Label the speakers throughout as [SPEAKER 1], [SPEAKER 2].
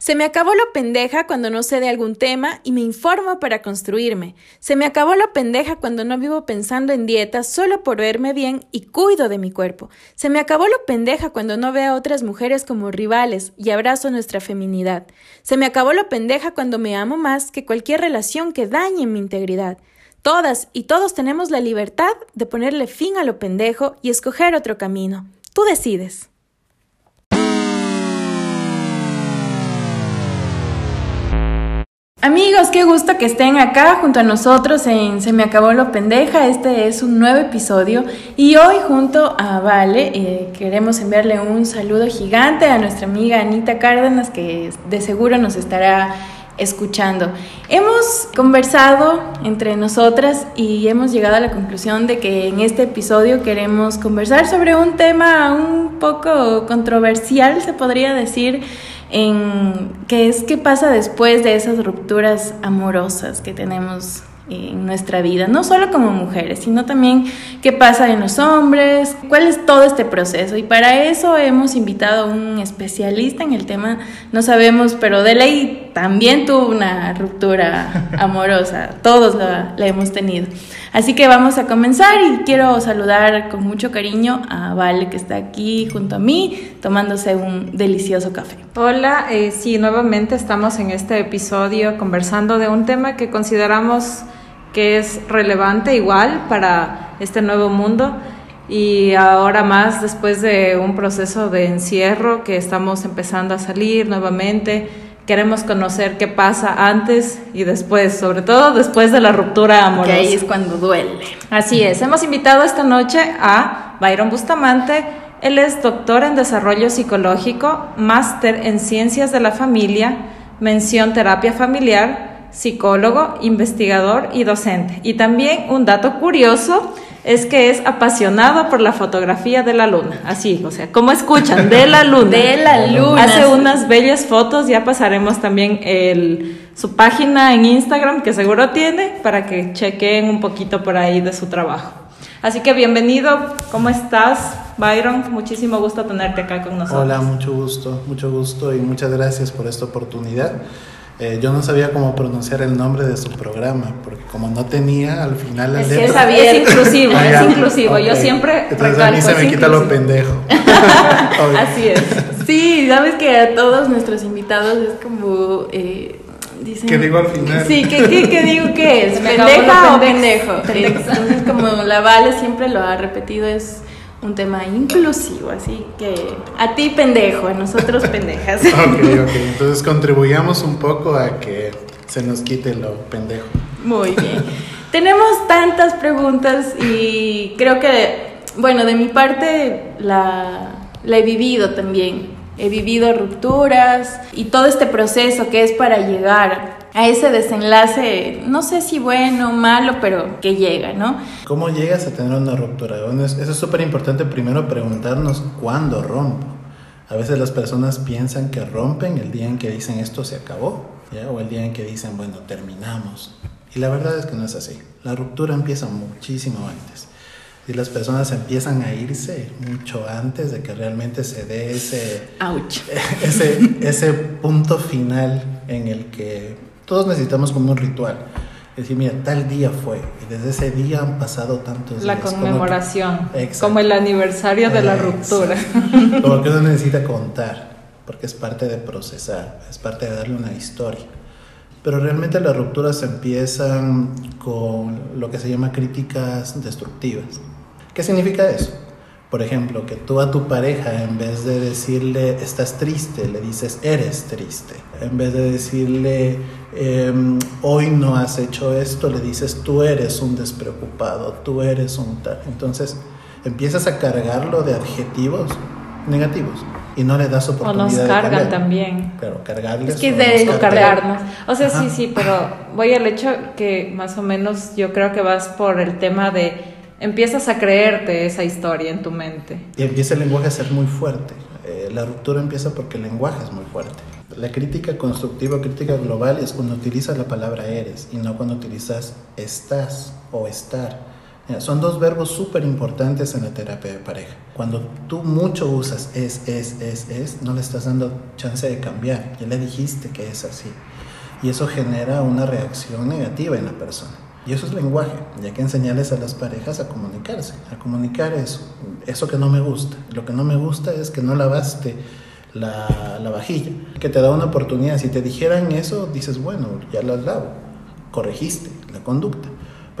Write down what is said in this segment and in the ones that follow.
[SPEAKER 1] Se me acabó lo pendeja cuando no sé de algún tema y me informo para construirme. Se me acabó lo pendeja cuando no vivo pensando en dietas solo por verme bien y cuido de mi cuerpo. Se me acabó lo pendeja cuando no veo a otras mujeres como rivales y abrazo nuestra feminidad. Se me acabó lo pendeja cuando me amo más que cualquier relación que dañe mi integridad. Todas y todos tenemos la libertad de ponerle fin a lo pendejo y escoger otro camino. Tú decides. Amigos, qué gusto que estén acá junto a nosotros en Se me acabó lo pendeja. Este es un nuevo episodio y hoy junto a Vale eh, queremos enviarle un saludo gigante a nuestra amiga Anita Cárdenas que de seguro nos estará escuchando. Hemos conversado entre nosotras y hemos llegado a la conclusión de que en este episodio queremos conversar sobre un tema un poco controversial, se podría decir en qué es qué pasa después de esas rupturas amorosas que tenemos en nuestra vida, no solo como mujeres, sino también qué pasa en los hombres, cuál es todo este proceso. Y para eso hemos invitado a un especialista en el tema, no sabemos, pero de ley también tuvo una ruptura amorosa, todos la, la hemos tenido. Así que vamos a comenzar y quiero saludar con mucho cariño a Vale que está aquí junto a mí tomándose un delicioso café.
[SPEAKER 2] Hola, eh, sí, nuevamente estamos en este episodio conversando de un tema que consideramos que es relevante igual para este nuevo mundo y ahora más después de un proceso de encierro que estamos empezando a salir nuevamente, queremos conocer qué pasa antes y después, sobre todo después de la ruptura amorosa.
[SPEAKER 1] Que ahí es cuando duele.
[SPEAKER 2] Así es, hemos invitado esta noche a Byron Bustamante, él es doctor en desarrollo psicológico, máster en ciencias de la familia, mención terapia familiar, psicólogo, investigador y docente. Y también un dato curioso es que es apasionado por la fotografía de la luna. Así, o sea, como escuchan, de la luna.
[SPEAKER 1] de la luna.
[SPEAKER 2] Hace unas bellas fotos, ya pasaremos también el, su página en Instagram, que seguro tiene, para que chequen un poquito por ahí de su trabajo. Así que bienvenido, ¿cómo estás, Byron? Muchísimo gusto tenerte acá con nosotros.
[SPEAKER 3] Hola, mucho gusto, mucho gusto y muchas gracias por esta oportunidad. Eh, yo no sabía cómo pronunciar el nombre de su programa, porque como no tenía al final la
[SPEAKER 2] es
[SPEAKER 3] letra...
[SPEAKER 2] Que sabía, es inclusivo, ah, es inclusivo. Yo siempre
[SPEAKER 3] Entonces a mí se me quita lo pendejo.
[SPEAKER 2] Así es.
[SPEAKER 1] Sí, sabes que a todos nuestros invitados es como... Eh, dicen,
[SPEAKER 3] ¿Qué digo al final?
[SPEAKER 1] Sí, ¿qué, qué, digo qué es? ¿Pendeja o pendejo? Entonces como la Vale siempre lo ha repetido, es un tema inclusivo, así que a ti pendejo, a nosotros pendejas.
[SPEAKER 3] ok, ok, entonces contribuyamos un poco a que se nos quite lo pendejo.
[SPEAKER 1] Muy bien. Tenemos tantas preguntas y creo que, bueno, de mi parte la, la he vivido también. He vivido rupturas y todo este proceso que es para llegar a ese desenlace, no sé si bueno o malo, pero que llega, ¿no?
[SPEAKER 3] ¿Cómo llegas a tener una ruptura? Bueno, eso es súper importante primero preguntarnos cuándo rompo. A veces las personas piensan que rompen el día en que dicen esto se acabó, ¿ya? o el día en que dicen, bueno, terminamos. Y la verdad es que no es así. La ruptura empieza muchísimo antes. Y las personas empiezan a irse mucho antes de que realmente se dé ese, ese, ese punto final en el que todos necesitamos como un ritual. Es decir, mira, tal día fue, y desde ese día han pasado tantos
[SPEAKER 2] la
[SPEAKER 3] días.
[SPEAKER 2] La conmemoración, como, el aniversario de la ruptura.
[SPEAKER 3] Como que uno necesita contar, porque es parte de procesar, es parte de darle una historia. Pero realmente las rupturas empiezan con lo que se llama críticas destructivas. ¿Qué significa eso? Por ejemplo, que tú a tu pareja, en vez de decirle estás triste, le dices eres triste. En vez de decirle em, hoy no has hecho esto, le dices tú eres un despreocupado, tú eres un tal. Entonces empiezas a cargarlo de adjetivos negativos y no le das oportunidad.
[SPEAKER 2] O nos cargan también.
[SPEAKER 3] Pero cargarles.
[SPEAKER 2] Es que de cargarnos. O sea, sí, sí, pero voy al hecho que más o menos yo creo que vas por el tema de empiezas a creerte esa historia en tu mente.
[SPEAKER 3] Y empieza el lenguaje a ser muy fuerte. Eh, la ruptura empieza porque el lenguaje es muy fuerte. La crítica constructiva, crítica global es cuando utilizas la palabra eres y no cuando utilizas estás o estar. Son dos verbos súper importantes en la terapia de pareja. Cuando tú mucho usas es, es, es, es, no le estás dando chance de cambiar. Ya le dijiste que es así. Y eso genera una reacción negativa en la persona. Y eso es lenguaje, y hay que enseñarles a las parejas a comunicarse, a comunicar eso, eso que no me gusta. Lo que no me gusta es que no lavaste la, la vajilla, que te da una oportunidad. Si te dijeran eso, dices, bueno, ya las lavo, corregiste la conducta.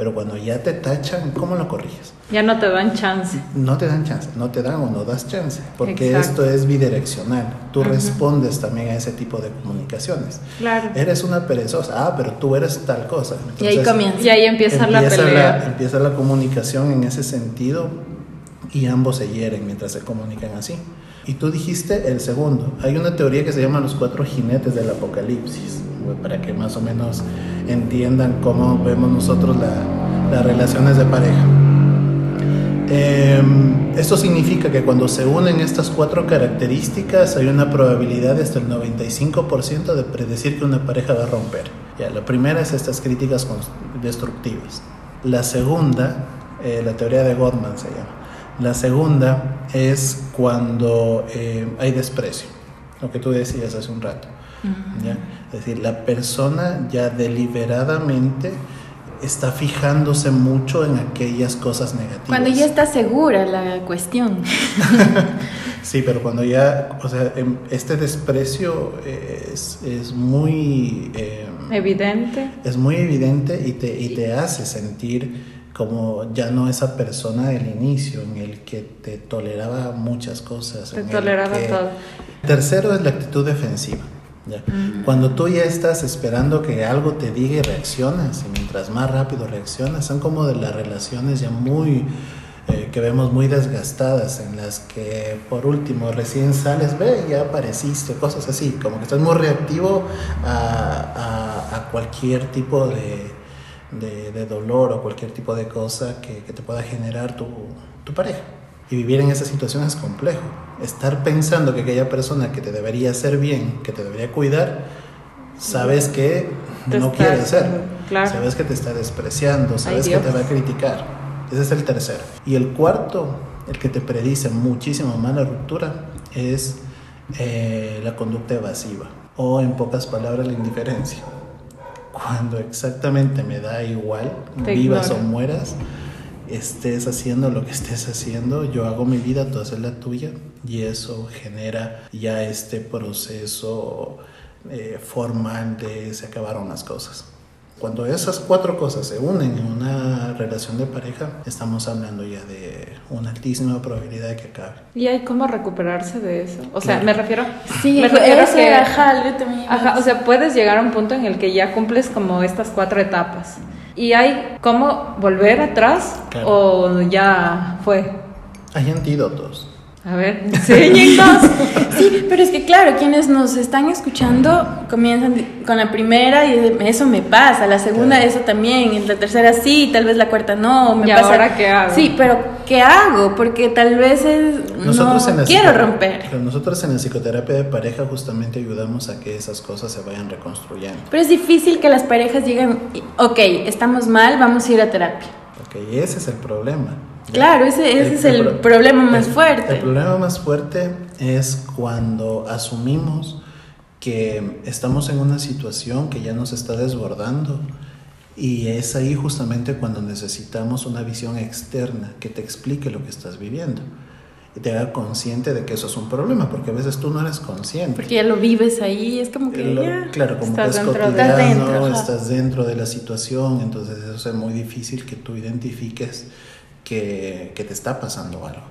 [SPEAKER 3] Pero cuando ya te tachan, ¿cómo lo corriges?
[SPEAKER 2] Ya no te dan chance.
[SPEAKER 3] No te dan chance, no te dan o no das chance, porque
[SPEAKER 2] Exacto.
[SPEAKER 3] esto es bidireccional. Tú respondes también a ese tipo de comunicaciones.
[SPEAKER 2] Claro.
[SPEAKER 3] Eres una perezosa, ah, pero tú eres tal cosa.
[SPEAKER 1] Y ahí
[SPEAKER 3] Entonces,
[SPEAKER 1] comienza.
[SPEAKER 2] Y ahí empieza, la
[SPEAKER 3] empieza
[SPEAKER 2] pelea.
[SPEAKER 3] empieza la comunicación en ese sentido y ambos se hieren mientras se comunican así. Y tú dijiste el segundo. Hay una teoría que se llama los cuatro jinetes del apocalipsis, para que más o menos entiendan cómo vemos nosotros la- las relaciones de pareja. Eh, esto significa que cuando se unen estas cuatro características hay una probabilidad de hasta el 95% de predecir que una pareja va a romper. Ya, la primera es estas críticas destructivas. La segunda, eh, la teoría de Gottman se llama. La segunda es cuando eh, hay desprecio, lo que tú decías hace un rato. ¿ya? Es decir, la persona ya deliberadamente está fijándose mucho en aquellas cosas negativas.
[SPEAKER 1] Cuando ya está segura la cuestión.
[SPEAKER 3] Sí, pero cuando ya, o sea, em, este desprecio es, es muy... eh,
[SPEAKER 2] Evidente.
[SPEAKER 3] es muy evidente y te, y te hace sentir como ya no esa persona del inicio en el que te toleraba muchas cosas.
[SPEAKER 2] Te toleraba
[SPEAKER 3] que-
[SPEAKER 2] todo.
[SPEAKER 3] Tercero es la actitud defensiva. ¿ya? Cuando tú ya estás esperando que algo te diga y reaccionas, y mientras más rápido reaccionas, son como de las relaciones ya muy, eh, que vemos muy desgastadas, en las que por último recién sales, ve, ya apareciste, cosas así, como que estás muy reactivo a, a- a cualquier tipo de, de- de dolor o cualquier tipo de cosa que, que te pueda generar tu, tu pareja. Y vivir en esa situación es complejo. Estar pensando que aquella persona que te debería hacer bien, que te debería cuidar, sabes que
[SPEAKER 2] Te
[SPEAKER 3] no quiere hacerlo.
[SPEAKER 2] claro.
[SPEAKER 3] Sabes que te está despreciando, sabes que te va a criticar. Ese es el tercero. Y el cuarto, el que te predice muchísimo más la ruptura, es eh, la conducta evasiva. O en pocas palabras, la indiferencia. Cuando exactamente me da igual,
[SPEAKER 2] Te
[SPEAKER 3] vivas
[SPEAKER 2] ignora.
[SPEAKER 3] o mueras, estés haciendo lo que estés haciendo, yo hago mi vida, tú haces la tuya, y eso genera ya este proceso eh, formal de se acabaron las cosas. Cuando esas cuatro cosas se unen en una relación de pareja, estamos hablando ya de una altísima probabilidad de que acabe.
[SPEAKER 2] ¿Y hay cómo recuperarse de eso? O sea,
[SPEAKER 3] Claro.
[SPEAKER 2] me refiero.
[SPEAKER 1] Sí,
[SPEAKER 2] me refiero a
[SPEAKER 1] eso
[SPEAKER 2] que-
[SPEAKER 1] era, ajá, a
[SPEAKER 2] Ajá, o sea, puedes llegar a un punto en el que ya cumples como estas cuatro etapas. ¿Y hay cómo volver atrás?
[SPEAKER 3] Claro.
[SPEAKER 2] ¿O ya fue?
[SPEAKER 3] Hay antídotos.
[SPEAKER 2] A ver, enséñenos.
[SPEAKER 1] Sí, pero es que claro, quienes nos están escuchando comienzan con la primera y eso me pasa, la segunda
[SPEAKER 3] Claro.
[SPEAKER 1] eso también, y la tercera sí, tal vez la cuarta no, me
[SPEAKER 2] ¿Y
[SPEAKER 1] pasa.
[SPEAKER 2] ahora qué hago?
[SPEAKER 1] Sí, pero ¿qué hago? Porque tal vez es,
[SPEAKER 3] Nosotros
[SPEAKER 1] no
[SPEAKER 3] en
[SPEAKER 1] quiero romper.
[SPEAKER 3] pero Nosotros en la psicoterapia de pareja justamente ayudamos a que esas cosas se vayan reconstruyendo.
[SPEAKER 1] Pero es difícil que las parejas digan, ok, estamos mal, vamos a ir a terapia.
[SPEAKER 3] Ok, ese es el problema.
[SPEAKER 1] Claro, ese, ese es el
[SPEAKER 3] pro-
[SPEAKER 1] problema más
[SPEAKER 3] el-
[SPEAKER 1] fuerte.
[SPEAKER 3] El problema más fuerte es cuando asumimos que estamos en una situación que ya nos está desbordando y es ahí justamente cuando necesitamos una visión externa que te explique lo que estás viviendo y te haga consciente de que eso es un problema, porque a veces tú no eres consciente.
[SPEAKER 1] Porque ya lo vives ahí, es como que
[SPEAKER 3] Lo-
[SPEAKER 1] ya.
[SPEAKER 3] claro, como
[SPEAKER 2] estás
[SPEAKER 3] que es
[SPEAKER 2] dentro
[SPEAKER 1] estás dentro
[SPEAKER 3] de la situación, entonces eso es muy difícil que tú identifiques que, te está pasando algo,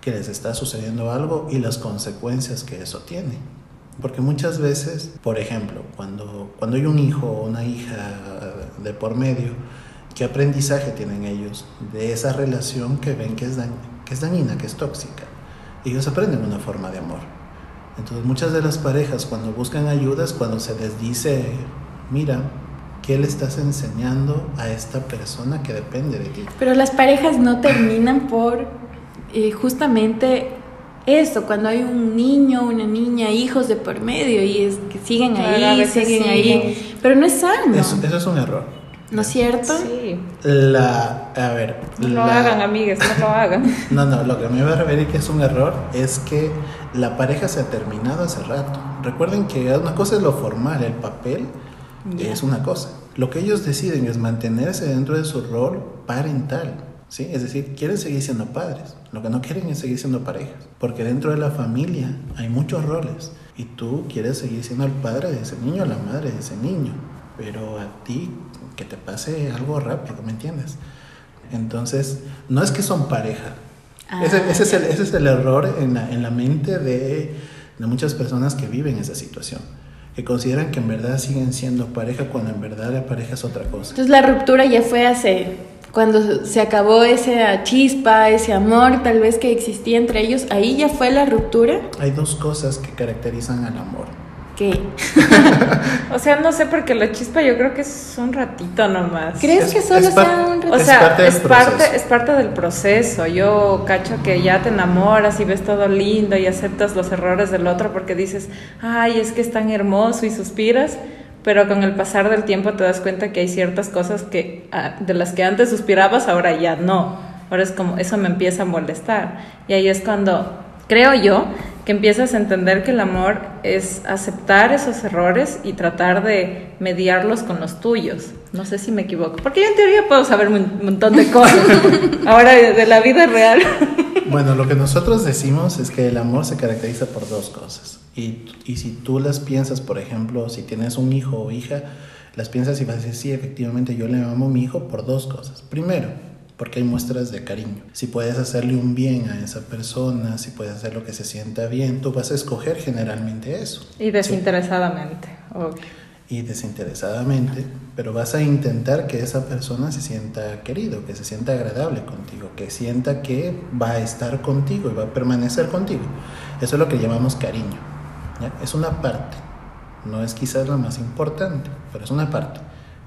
[SPEAKER 3] que les está sucediendo algo y las consecuencias que eso tiene. Porque muchas veces, por ejemplo, cuando, cuando hay un hijo o una hija de por medio, ¿qué aprendizaje tienen ellos de esa relación que ven que es, dañ- que es dañina, que es tóxica? Ellos aprenden una forma de amor. Entonces muchas de las parejas cuando buscan ayudas, cuando se les dice, mira, ¿qué le estás enseñando a esta persona que depende de ti?
[SPEAKER 1] Pero las parejas no terminan por eh, justamente eso, cuando hay un niño, una niña, hijos de por medio y es que siguen
[SPEAKER 2] Claro, a
[SPEAKER 1] ahí, siguen
[SPEAKER 2] siguen.
[SPEAKER 1] ahí, pero no es sano.
[SPEAKER 3] Eso, eso es un error.
[SPEAKER 1] ¿No es cierto?
[SPEAKER 2] Sí.
[SPEAKER 3] La, a ver,
[SPEAKER 2] No lo
[SPEAKER 3] la-
[SPEAKER 2] hagan, amigues, no lo hagan.
[SPEAKER 3] No, no, lo que me va a referir que es un error es que la pareja se ha terminado hace rato. Recuerden que una cosa es lo formal, el papel
[SPEAKER 1] Ya.
[SPEAKER 3] es una cosa. Lo que ellos deciden es mantenerse dentro de su rol parental. ¿sí? Es decir, quieren seguir siendo padres. Lo que no quieren es seguir siendo parejas. Porque dentro de la familia hay muchos roles. Y tú quieres seguir siendo el padre de ese niño, la madre de ese niño. Pero a ti que te pase algo rápido, ¿me entiendes? Entonces, no es que son pareja.
[SPEAKER 1] Ah,
[SPEAKER 3] ese, ese es el, ese es el error en la, en la mente de, de muchas personas que viven esa situación. Que consideran que en verdad siguen siendo pareja cuando en verdad la pareja es otra cosa.
[SPEAKER 1] Entonces la ruptura ya fue hace, cuando se acabó esa chispa, ese amor tal vez que existía entre ellos, ahí ya fue la ruptura.
[SPEAKER 3] Hay dos cosas que caracterizan al amor.
[SPEAKER 1] ¿Qué?
[SPEAKER 2] O sea, no sé, porque la chispa yo creo que es un ratito nomás.
[SPEAKER 1] ¿Crees
[SPEAKER 3] Es-
[SPEAKER 1] que solo sea un
[SPEAKER 2] O
[SPEAKER 1] ratito?
[SPEAKER 3] Es
[SPEAKER 2] sea,
[SPEAKER 3] parte del
[SPEAKER 2] es parte,
[SPEAKER 3] proceso.
[SPEAKER 2] es parte del proceso. Yo cacho que ya te enamoras y ves todo lindo y aceptas los errores del otro porque dices, ay, es que es tan hermoso y suspiras, pero con el pasar del tiempo te das cuenta que hay ciertas cosas que ah, de las que antes suspirabas ahora ya no. Ahora es como, eso me empieza a molestar. Y ahí es cuando, creo yo, que empiezas a entender que el amor es aceptar esos errores y tratar de mediarlos con los tuyos. No sé si me equivoco, porque yo en teoría puedo saber un montón de cosas. Ahora de, la vida real.
[SPEAKER 3] Bueno, lo que nosotros decimos es que el amor se caracteriza por dos cosas. Y, y si tú las piensas, por ejemplo, si tienes un hijo o hija, las piensas y vas a decir, sí, efectivamente yo le amo a mi hijo por dos cosas. Primero, porque hay muestras de cariño. Si puedes hacerle un bien a esa persona, si puedes hacer lo que se sienta bien, tú vas a escoger generalmente eso.
[SPEAKER 2] Y desinteresadamente, obvio.
[SPEAKER 3] y desinteresadamente, pero vas a intentar que esa persona se sienta querido, que se sienta agradable contigo, que sienta que va a estar contigo y va a permanecer contigo. Eso es lo que llamamos cariño. ¿ya? Es una parte, no es quizás la más importante, pero es una parte.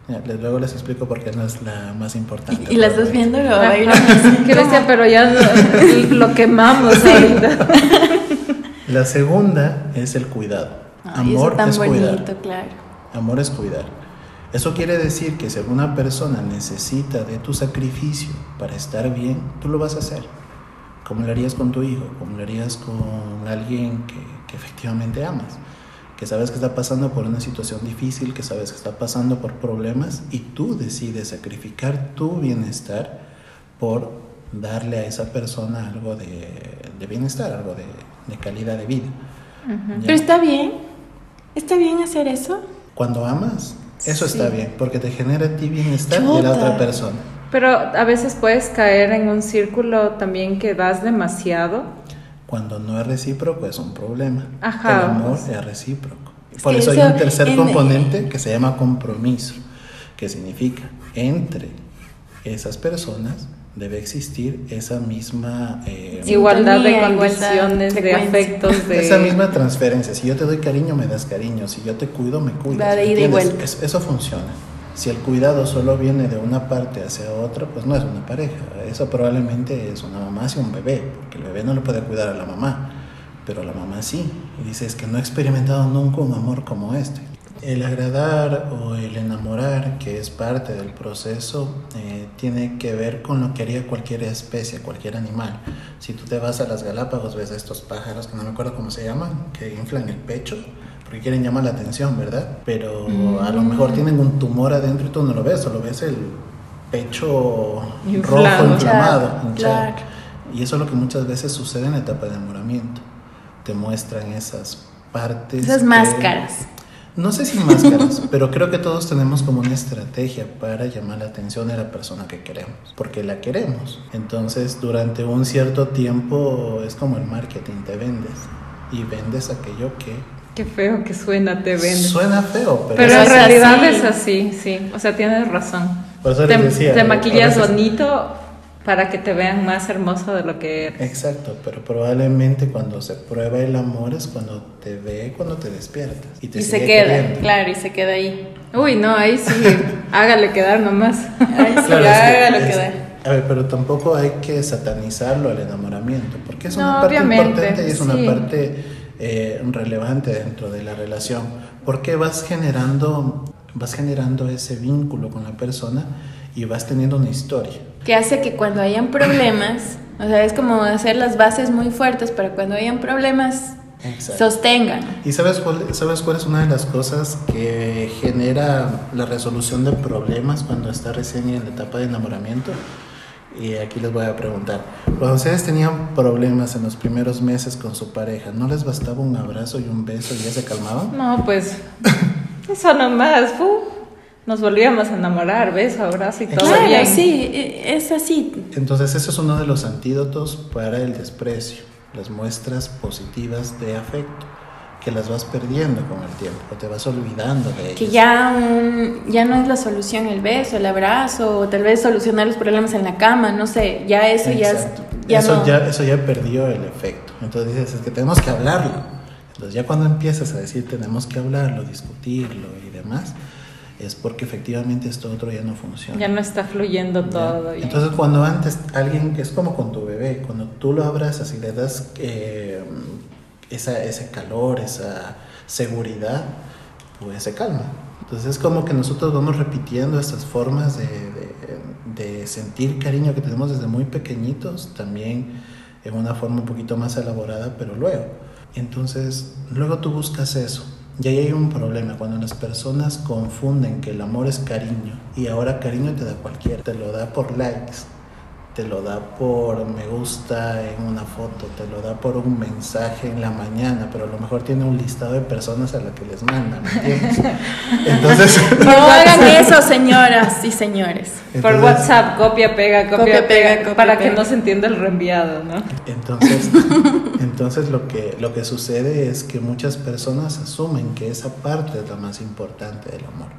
[SPEAKER 3] Luego les explico por qué no es la más importante.
[SPEAKER 1] Y, y las dos viendo lo va a ir a
[SPEAKER 2] pero ya lo, lo quemamos ahorita.
[SPEAKER 3] La segunda es el cuidado.
[SPEAKER 1] Ay,
[SPEAKER 3] Amor
[SPEAKER 1] tan
[SPEAKER 3] es cuidar.
[SPEAKER 1] bonito, claro.
[SPEAKER 3] Amor es cuidar. Eso quiere decir que si alguna persona necesita de tu sacrificio para estar bien, tú lo vas a hacer. Como lo harías con tu hijo, como lo harías con alguien que, que efectivamente amas, que sabes que está pasando por una situación difícil, que sabes que está pasando por problemas y tú decides sacrificar tu bienestar por darle a esa persona algo de, de bienestar, algo de, de calidad de vida. ¿Ya?
[SPEAKER 1] Pero está bien. ¿Está bien hacer eso?
[SPEAKER 3] Cuando amas, eso
[SPEAKER 1] Sí.
[SPEAKER 3] está bien, porque te genera a ti bienestar y a la
[SPEAKER 1] Chuta.
[SPEAKER 3] otra persona.
[SPEAKER 2] Pero a veces puedes caer en un círculo también que das demasiado.
[SPEAKER 3] Cuando no es recíproco es un problema.
[SPEAKER 2] Ajá.
[SPEAKER 3] El amor es recíproco.
[SPEAKER 1] Es
[SPEAKER 3] Por eso hay un tercer
[SPEAKER 1] en-
[SPEAKER 3] componente que se llama compromiso, que significa entre esas personas debe existir esa misma eh,
[SPEAKER 2] igualdad de condiciones, de afectos, de...
[SPEAKER 3] esa misma transferencia. Si yo te doy cariño, me das cariño. Si yo te cuido, me cuidas.
[SPEAKER 1] Va de
[SPEAKER 3] ¿me
[SPEAKER 1] ida y
[SPEAKER 3] entiendes?
[SPEAKER 1] vuelta.
[SPEAKER 3] Es- eso funciona. Si el cuidado solo viene de una parte hacia otra, pues no es una pareja. Eso probablemente es una mamá hacia un bebé, porque el bebé no le puede cuidar a la mamá, pero la mamá sí. Y dice, es que no he experimentado nunca un amor como este. El agradar o el enamorar, que es parte del proceso, eh, tiene que ver con lo que haría cualquier especie, cualquier animal. Si tú te vas a las Galápagos, ves a estos pájaros, que no me acuerdo cómo se llaman, que inflan el pecho, porque quieren llamar la atención, ¿verdad? Pero a lo mejor tienen un tumor adentro y tú no lo ves, solo ves el pecho
[SPEAKER 2] Inflado.
[SPEAKER 3] rojo, inflamado,
[SPEAKER 1] Claro,
[SPEAKER 3] hinchado.
[SPEAKER 1] claro.
[SPEAKER 3] Y eso es lo que muchas veces sucede en la etapa de enamoramiento. Te muestran esas partes.
[SPEAKER 1] Esas
[SPEAKER 3] que-
[SPEAKER 1] máscaras.
[SPEAKER 3] No sé si máscaras, pero creo que todos tenemos como una estrategia para llamar la atención de la persona que queremos, porque la queremos. Entonces, durante un cierto tiempo es como el marketing, te vendes y vendes aquello que
[SPEAKER 2] Qué feo que suena, te vende.
[SPEAKER 3] suena feo, pero,
[SPEAKER 2] Pero
[SPEAKER 3] es
[SPEAKER 2] en realidad
[SPEAKER 1] así.
[SPEAKER 2] es así, sí. O sea, tienes razón.
[SPEAKER 3] Por eso
[SPEAKER 2] te,
[SPEAKER 3] les decía,
[SPEAKER 2] te
[SPEAKER 3] a
[SPEAKER 2] maquillas
[SPEAKER 3] veces-
[SPEAKER 2] bonito para que te vean más hermoso de lo que eres.
[SPEAKER 3] Exacto, pero probablemente cuando se prueba el amor es cuando te ve, cuando te despiertas y te
[SPEAKER 1] Y se queda,
[SPEAKER 3] queriendo.
[SPEAKER 1] claro, y se queda ahí.
[SPEAKER 2] Uy, no, ahí sí, hágale quedar nomás.
[SPEAKER 1] Ay, sí,
[SPEAKER 3] Claro, es que-
[SPEAKER 1] haga lo que
[SPEAKER 3] es-
[SPEAKER 1] da.
[SPEAKER 3] A ver, pero tampoco hay que satanizarlo al enamoramiento, porque es
[SPEAKER 2] No,
[SPEAKER 3] una parte
[SPEAKER 2] obviamente,
[SPEAKER 3] importante y es una parte eh, relevante dentro de la relación, porque vas generando vas generando ese vínculo con la persona y vas teniendo una historia.
[SPEAKER 1] Que hace que cuando hayan problemas, o sea, es como hacer las bases muy fuertes para cuando hayan problemas
[SPEAKER 3] Exacto.
[SPEAKER 1] sostengan.
[SPEAKER 3] ¿Y sabes cuál, sabes cuál es una de las cosas que genera la resolución de problemas cuando está recién en la etapa de enamoramiento? Y aquí les voy a preguntar, cuando ustedes tenían problemas en los primeros meses con su pareja, ¿no les bastaba un abrazo y un beso y ya se calmaban?
[SPEAKER 2] No, pues eso nomás, fu. Nos volvíamos a enamorar, beso, abrazo y todo
[SPEAKER 1] Claro,
[SPEAKER 2] bien.
[SPEAKER 1] sí, e- es así.
[SPEAKER 3] Entonces ese es uno de los antídotos para el desprecio, las muestras positivas de afecto, que las vas perdiendo con el tiempo, te vas olvidando de ellas.
[SPEAKER 1] Que ya, un- ya no es la solución el beso, el abrazo, o tal vez solucionar los problemas en la cama, no sé, ya eso ya, es-
[SPEAKER 3] Exacto.
[SPEAKER 1] ya
[SPEAKER 3] eso,
[SPEAKER 1] no.
[SPEAKER 3] ya, eso ya perdió el efecto. Entonces dices, es que tenemos que hablarlo. Entonces ya cuando empiezas a decir tenemos que hablarlo, discutirlo y demás, es porque efectivamente esto otro ya no funciona.
[SPEAKER 2] Ya no está fluyendo todo. ya.
[SPEAKER 3] Entonces cuando antes alguien, es como con tu bebé, cuando tú lo abrazas y le das eh, esa, ese calor, esa seguridad, pues se calma. Entonces es como que nosotros vamos repitiendo estas formas de, de- sentir cariño que tenemos desde muy pequeñitos, también en una forma un poquito más elaborada, pero luego. Entonces, luego tú buscas eso. Y ahí hay un problema, cuando las personas confunden que el amor es cariño y ahora cariño te da cualquiera, te lo da por likes, te lo da por me gusta en una foto, te lo da por un mensaje en la mañana, pero a lo mejor tiene un listado de personas a las que les manda, ¿me entiendes? Entonces,
[SPEAKER 1] No hagan eso, señoras y señores.
[SPEAKER 2] Por
[SPEAKER 3] entonces-
[SPEAKER 2] WhatsApp, copia, pega, copia,
[SPEAKER 1] Copia,
[SPEAKER 2] pega,
[SPEAKER 1] pega, copia,
[SPEAKER 2] para que
[SPEAKER 1] pega.
[SPEAKER 2] no se entienda el reenviado, ¿no?
[SPEAKER 3] Entonces, entonces lo, que, lo que sucede es que muchas personas asumen que esa parte es la más importante del amor.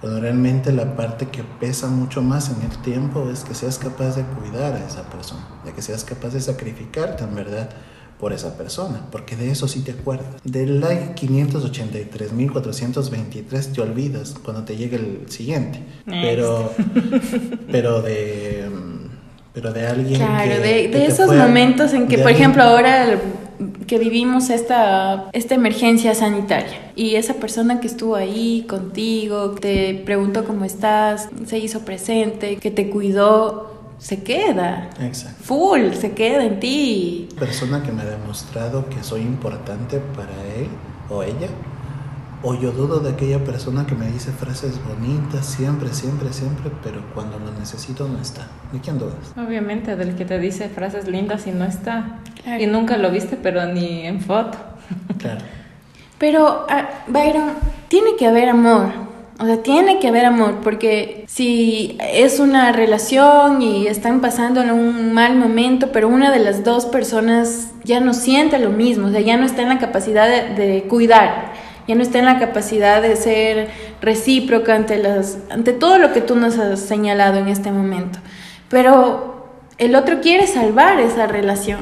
[SPEAKER 3] Cuando realmente la parte que pesa mucho más en el tiempo es que seas capaz de cuidar a esa persona, de que seas capaz de sacrificarte en verdad por esa persona, porque de eso sí te acuerdas. Del like 583.423 te olvidas cuando te llegue el siguiente, pero, pero de... Pero de alguien
[SPEAKER 1] Claro,
[SPEAKER 3] que-
[SPEAKER 1] de,
[SPEAKER 3] que
[SPEAKER 1] de
[SPEAKER 3] te
[SPEAKER 1] esos
[SPEAKER 3] pueda-
[SPEAKER 1] momentos en que, por
[SPEAKER 3] alguien-
[SPEAKER 1] ejemplo, ahora el- que vivimos esta, esta emergencia sanitaria y esa persona que estuvo ahí contigo, te preguntó cómo estás, se hizo presente, que te cuidó, se queda.
[SPEAKER 3] Exacto.
[SPEAKER 1] Full, se queda en ti.
[SPEAKER 3] persona que me ha demostrado que soy importante para él o ella, o yo dudo de aquella persona que me dice frases bonitas siempre, siempre, siempre, pero cuando lo necesito no está. ¿De quién dudas?
[SPEAKER 2] Obviamente, del que te dice frases lindas y no está.
[SPEAKER 1] Claro.
[SPEAKER 2] Y nunca lo viste, pero ni en foto.
[SPEAKER 3] Claro.
[SPEAKER 1] Pero, ah, Byron, tiene que haber amor. O sea, tiene que haber amor, porque si es una relación y están pasando en un mal momento, pero una de las dos personas ya no siente lo mismo, o sea, ya no está en la capacidad de, de cuidar, ya no está en la capacidad de ser recíproca ante, las, ante todo lo que tú nos has señalado en este momento. Pero el otro quiere salvar esa relación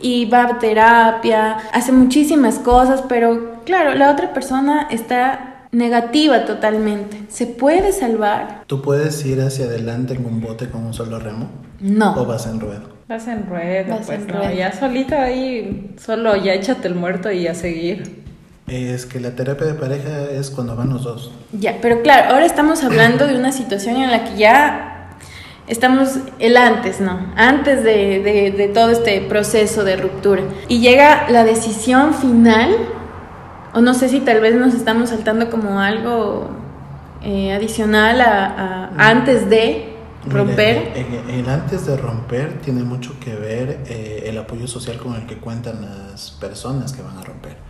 [SPEAKER 1] y va a terapia, hace muchísimas cosas, pero claro, la otra persona está negativa totalmente. ¿Se puede salvar?
[SPEAKER 3] ¿Tú puedes ir hacia adelante en un bote con un solo remo? ¿O
[SPEAKER 1] No.
[SPEAKER 3] vas en ruedo?
[SPEAKER 2] Vas en ruedo,
[SPEAKER 1] Vas
[SPEAKER 2] pues
[SPEAKER 1] en
[SPEAKER 2] no,
[SPEAKER 1] ruedo.
[SPEAKER 2] ya solito ahí, solo ya échate el muerto y a seguir.
[SPEAKER 3] Es que la terapia de pareja es cuando van los dos.
[SPEAKER 1] Ya, pero claro, ahora estamos hablando de una situación en la que ya estamos el antes, ¿no? Antes de, de- de todo este proceso de ruptura. Y llega la decisión final, o no sé si tal vez nos estamos saltando como algo eh, adicional a, a- antes de
[SPEAKER 3] Mira,
[SPEAKER 1] romper.
[SPEAKER 3] el, el antes de romper tiene mucho que ver eh, el apoyo social con el que cuentan las personas que van a romper.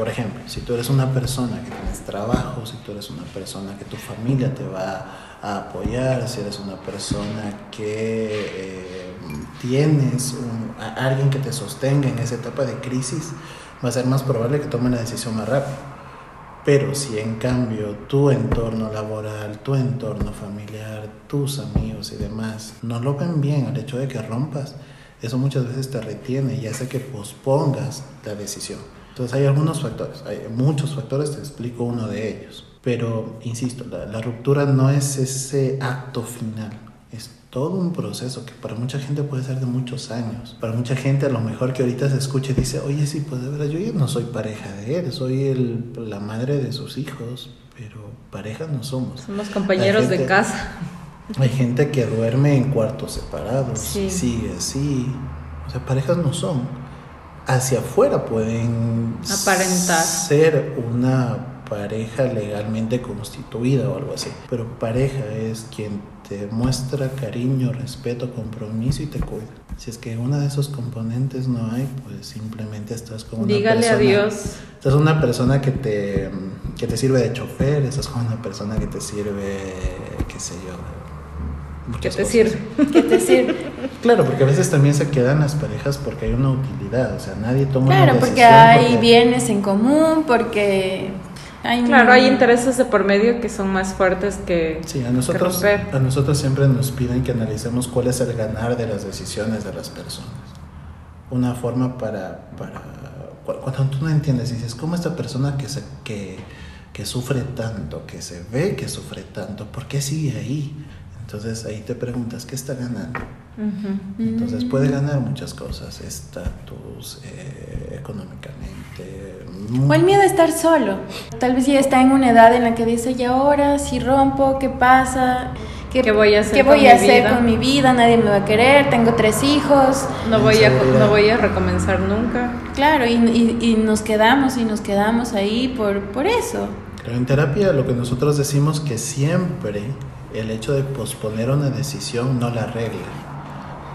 [SPEAKER 3] Por ejemplo, si tú eres una persona que tienes trabajo, si tú eres una persona que tu familia te va a apoyar, si eres una persona que eh, tienes un- a alguien que te sostenga en esa etapa de crisis, va a ser más probable que tomen la decisión más rápido. Pero si en cambio tu entorno laboral, tu entorno familiar, tus amigos y demás no lo ven bien al hecho de que rompas, eso muchas veces te retiene y hace que pospongas la decisión. Entonces hay algunos factores, hay muchos factores, te explico uno de ellos. Pero, insisto, la, la ruptura no es ese acto final, es todo un proceso que para mucha gente puede ser de muchos años. Para mucha gente a lo mejor que ahorita se escuche dice, oye, sí, pues de verdad, yo ya no soy pareja de él, soy el, la madre de sus hijos, pero pareja no somos.
[SPEAKER 2] Somos compañeros de casa.
[SPEAKER 3] Hay gente que duerme en cuartos separados, sí. sigue así. O sea, parejas no son. Hacia afuera pueden
[SPEAKER 2] aparentar
[SPEAKER 3] ser una pareja legalmente constituida o algo así. Pero pareja es quien te muestra cariño, respeto, compromiso y te cuida. Si es que uno de esos componentes no hay, pues simplemente estás con una
[SPEAKER 2] Dígale
[SPEAKER 3] persona.
[SPEAKER 2] adiós.
[SPEAKER 3] Estás una persona que te, que te sirve de chofer, estás con una persona que te sirve, qué sé yo,
[SPEAKER 2] ¿Qué te sirve?
[SPEAKER 1] ¿Qué te sirve?
[SPEAKER 3] Claro, porque a veces también se quedan las parejas porque hay una utilidad, o sea, nadie toma
[SPEAKER 1] Claro,
[SPEAKER 3] una
[SPEAKER 1] porque hay
[SPEAKER 3] porque-
[SPEAKER 1] bienes en común, porque hay
[SPEAKER 2] Claro, hay intereses de por medio que son más fuertes que,
[SPEAKER 3] Sí, a nosotros,
[SPEAKER 2] romper.
[SPEAKER 3] a nosotros siempre nos piden que analicemos cuál es el ganar de las decisiones de las personas. Una forma para, para cu- cuando tú no entiendes, dices, ¿cómo esta persona que, se, que, que sufre tanto, que se ve que sufre tanto, ¿por qué sigue ahí? Entonces ahí te preguntas, ¿qué está ganando? Entonces puede ganar muchas cosas, estatus, eh, económicamente.
[SPEAKER 1] O el miedo a estar solo. Tal vez ya está en una edad en la que dice, y ahora si rompo, ¿qué pasa?
[SPEAKER 2] ¿Qué voy a hacer
[SPEAKER 1] ¿Qué
[SPEAKER 2] con
[SPEAKER 1] voy
[SPEAKER 2] mi
[SPEAKER 1] a hacer
[SPEAKER 2] vida?
[SPEAKER 1] con mi vida? Nadie me va a querer, tengo tres hijos.
[SPEAKER 2] No voy, a, no voy a recomenzar nunca.
[SPEAKER 1] Claro, y, y- y nos quedamos y nos quedamos ahí por, por eso.
[SPEAKER 3] Pero en terapia lo que nosotros decimos que siempre el hecho de posponer una decisión no la arregla.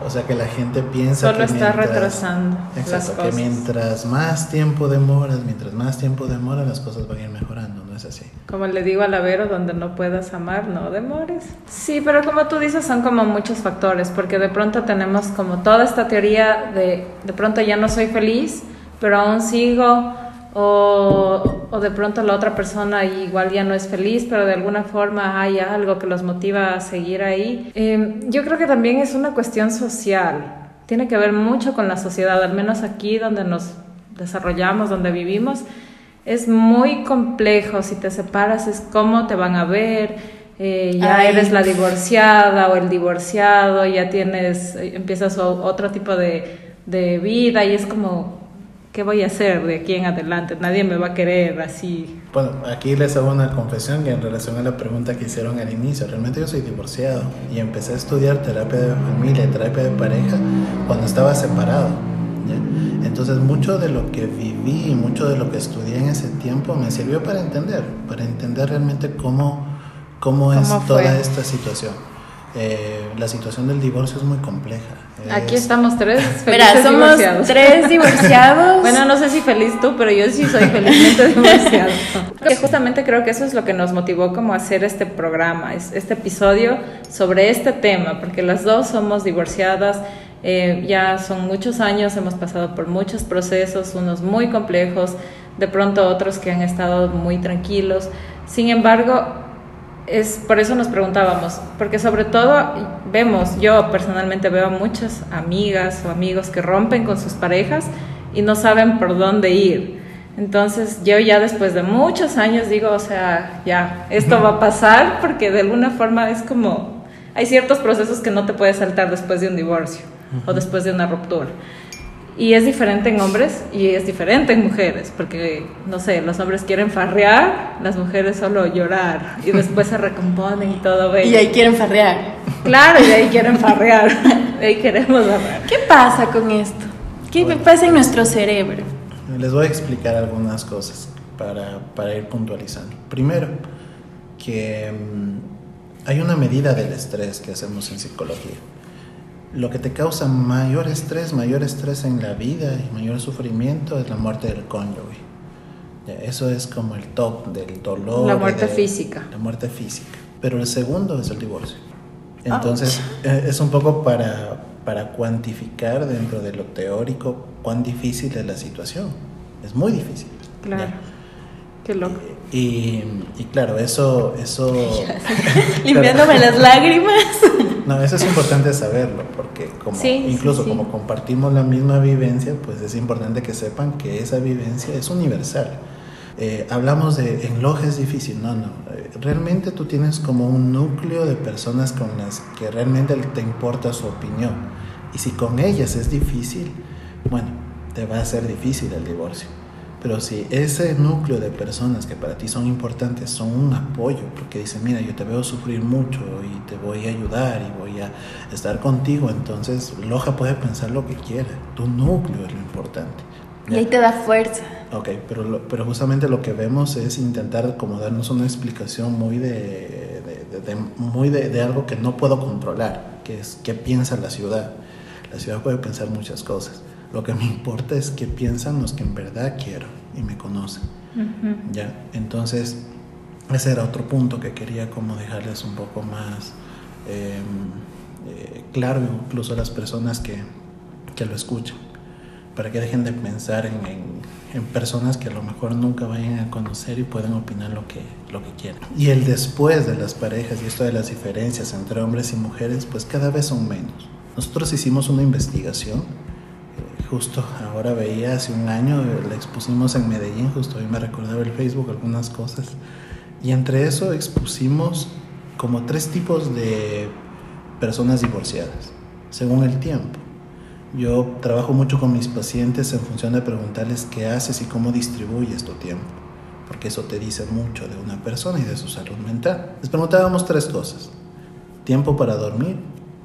[SPEAKER 3] O sea que la gente piensa
[SPEAKER 2] Solo
[SPEAKER 3] que
[SPEAKER 2] está
[SPEAKER 3] mientras-
[SPEAKER 2] retrasando las
[SPEAKER 3] Exacto, que
[SPEAKER 2] cosas.
[SPEAKER 3] mientras más tiempo demoras, mientras más tiempo demoras, las cosas van a ir mejorando, ¿no es así?
[SPEAKER 2] Como le digo a la Vero, donde no puedas amar, no demores. Sí, pero como tú dices, son como muchos factores, porque de pronto tenemos como toda esta teoría de de pronto ya no soy feliz, pero aún sigo, o, o de pronto la otra persona igual ya no es feliz, pero de alguna forma hay algo que los motiva a seguir ahí. Eh, yo creo que también es una cuestión social, tiene que ver mucho con la sociedad, al menos aquí donde nos desarrollamos, donde vivimos. Es muy complejo, si te separas es cómo te van a ver, eh, ya
[SPEAKER 1] Ay.
[SPEAKER 2] eres la divorciada o el divorciado, ya tienes, eh, empiezas otro tipo de, de vida y es como, ¿qué voy a hacer de aquí en adelante? Nadie me va a querer así.
[SPEAKER 3] Bueno, aquí les hago una confesión que en relación a la pregunta que hicieron al inicio, realmente yo soy divorciado y empecé a estudiar terapia de familia, terapia de pareja cuando estaba separado. ¿ya? Entonces mucho de lo que viví y mucho de lo que estudié en ese tiempo me sirvió para entender, para entender realmente cómo, cómo es
[SPEAKER 2] ¿Cómo
[SPEAKER 3] toda
[SPEAKER 2] fue?
[SPEAKER 3] esta situación. Eh, la situación del divorcio es muy compleja.
[SPEAKER 2] Aquí
[SPEAKER 3] Es-
[SPEAKER 2] estamos tres
[SPEAKER 1] Mira,
[SPEAKER 2] felices
[SPEAKER 1] somos
[SPEAKER 2] divorciados.
[SPEAKER 1] tres divorciados.
[SPEAKER 2] Bueno, no sé si feliz tú, pero yo sí soy felizmente divorciada. Que justamente creo que eso es lo que nos motivó como a hacer este programa, es- este episodio sobre este tema, porque las dos somos divorciadas, eh, ya son muchos años, hemos pasado por muchos procesos, unos muy complejos, de pronto otros que han estado muy tranquilos. Sin embargo, es por eso nos preguntábamos, porque sobre todo vemos, yo personalmente veo a muchas amigas o amigos que rompen con sus parejas y no saben por dónde ir. Entonces yo ya después de muchos años digo, o sea, ya, esto va a pasar porque de alguna forma es como, hay ciertos procesos que no te puedes saltar después de un divorcio o después de una ruptura. Y es diferente en hombres y es diferente en mujeres, porque, no sé, los hombres quieren farrear, las mujeres solo llorar y después se recomponen y todo bello.
[SPEAKER 1] Y ahí quieren farrear.
[SPEAKER 2] Claro, y ahí quieren farrear, ahí queremos farrear.
[SPEAKER 1] ¿Qué pasa con esto? ¿Qué pasa en nuestro cerebro?
[SPEAKER 3] Les voy a explicar algunas cosas para, para ir puntualizando. Primero, que mm, hay una medida del estrés que hacemos en psicología. Lo que te causa mayor estrés, mayor estrés en la vida y mayor sufrimiento es la muerte del cónyuge. Eso es como el top del dolor.
[SPEAKER 2] La muerte física.
[SPEAKER 3] La muerte física. Pero el segundo es el divorcio. Entonces, eh, es un poco para, para cuantificar dentro de lo teórico cuán difícil es la situación. Es muy difícil.
[SPEAKER 2] Claro,
[SPEAKER 3] Ya.
[SPEAKER 2] qué loco.
[SPEAKER 3] Y, y claro, eso, eso,
[SPEAKER 1] Limpiándome las lágrimas.
[SPEAKER 3] no, eso es importante saberlo, porque como,
[SPEAKER 2] Sí,
[SPEAKER 3] incluso
[SPEAKER 2] sí.
[SPEAKER 3] como compartimos la misma vivencia, pues es importante que sepan que esa vivencia es universal. Eh, hablamos de en loja es difícil, no, no. Eh, realmente tú tienes como un núcleo de personas con las que realmente te importa su opinión. Y si con ellas es difícil, bueno, te va a ser difícil el divorcio. Pero si ese núcleo de personas que para ti son importantes son un apoyo, porque dicen, mira, yo te veo sufrir mucho y te voy a ayudar y voy a estar contigo, entonces Loja puede pensar lo que quiera. Tu núcleo es lo importante.
[SPEAKER 1] Y ahí te da fuerza.
[SPEAKER 3] Ok, pero, pero justamente lo que vemos es intentar como darnos una explicación muy de, muy de, algo que no puedo controlar, que es qué piensa la ciudad. La ciudad puede pensar muchas cosas. Lo que me importa es qué piensan los que en verdad quiero y me conocen. ¿Ya? Entonces, ese era otro punto que quería como dejarles un poco más em, eh, claro, incluso a las personas que, que lo escuchan para que dejen de pensar en, en, personas que a lo mejor nunca vayan a conocer y pueden opinar lo que, lo que quieran. Y el después de las parejas y esto de las diferencias entre hombres y mujeres, pues cada vez son menos. Nosotros hicimos una investigación, justo ahora veía hace un año, la expusimos en Medellín, justo hoy me recordaba el Facebook algunas cosas, y entre eso expusimos como tres tipos de personas divorciadas, según el tiempo. Yo trabajo mucho con mis pacientes en función de preguntarles qué haces y cómo distribuyes tu tiempo, porque eso te dice mucho de una persona y de su salud mental. Les preguntábamos tres cosas. Tiempo para dormir,